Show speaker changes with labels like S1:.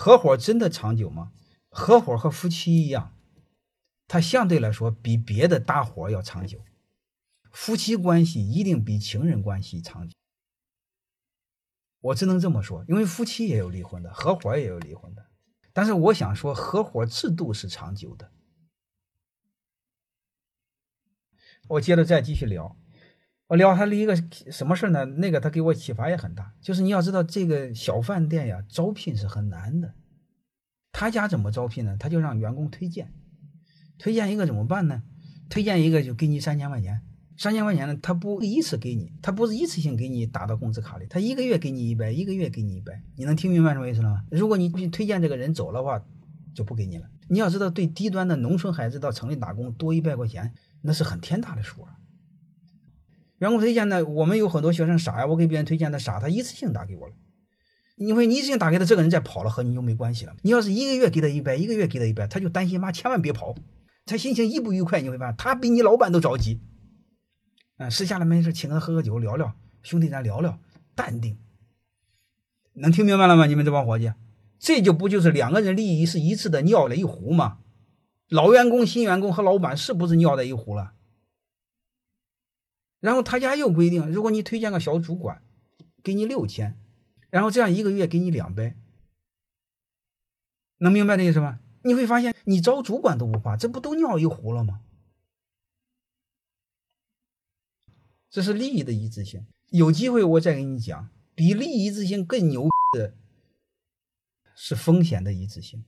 S1: 合伙真的长久吗？合伙和夫妻一样，它相对来说比别的大伙要长久。夫妻关系一定比情人关系长久。我只能这么说，因为夫妻也有离婚的，合伙也有离婚的。但是我想说，合伙制度是长久的。我接着再继续聊，我聊他了一个什么事呢？那个他给我启发也很大，就是你要知道这个小饭店呀，招聘是很难的。他家怎么招聘呢？他就让员工推荐，推荐一个怎么办呢？推荐一个就给你三千块钱。三千块钱呢，他不一次给你，他不是一次性给你打到工资卡里，他一个月给你一百，一个月给你一百，你能听明白什么意思了吗？如果你推荐这个人走的话，就不给你了。你要知道，对低端的农村孩子到城里打工多一百块钱，那是很天大的数啊。员工推荐呢，我们有很多学生傻呀，我给别人推荐的傻，他一次性打给我了，因为你一次性打给他，这个人再跑了和你就没关系了。你要是一个月给他一百，一个月给他一百，他就担心妈千万别跑，他心情一不愉快，你会发现他比你老板都着急。啊，私下里没事，请他喝喝酒，聊聊，兄弟，咱聊聊，淡定。能听明白了吗？你们这帮伙计，这就不就是两个人利益是一致的，尿了一壶吗？老员工、新员工和老板是不是尿在一壶了？然后他家又规定，如果你推荐个小主管，给你六千，然后这样一个月给你两百，能明白这意思吗？你会发现，你招主管都不怕，这不都尿一壶了吗？这是利益的一致性，有机会我再给你讲，比利益一致性更牛的是风险的一致性。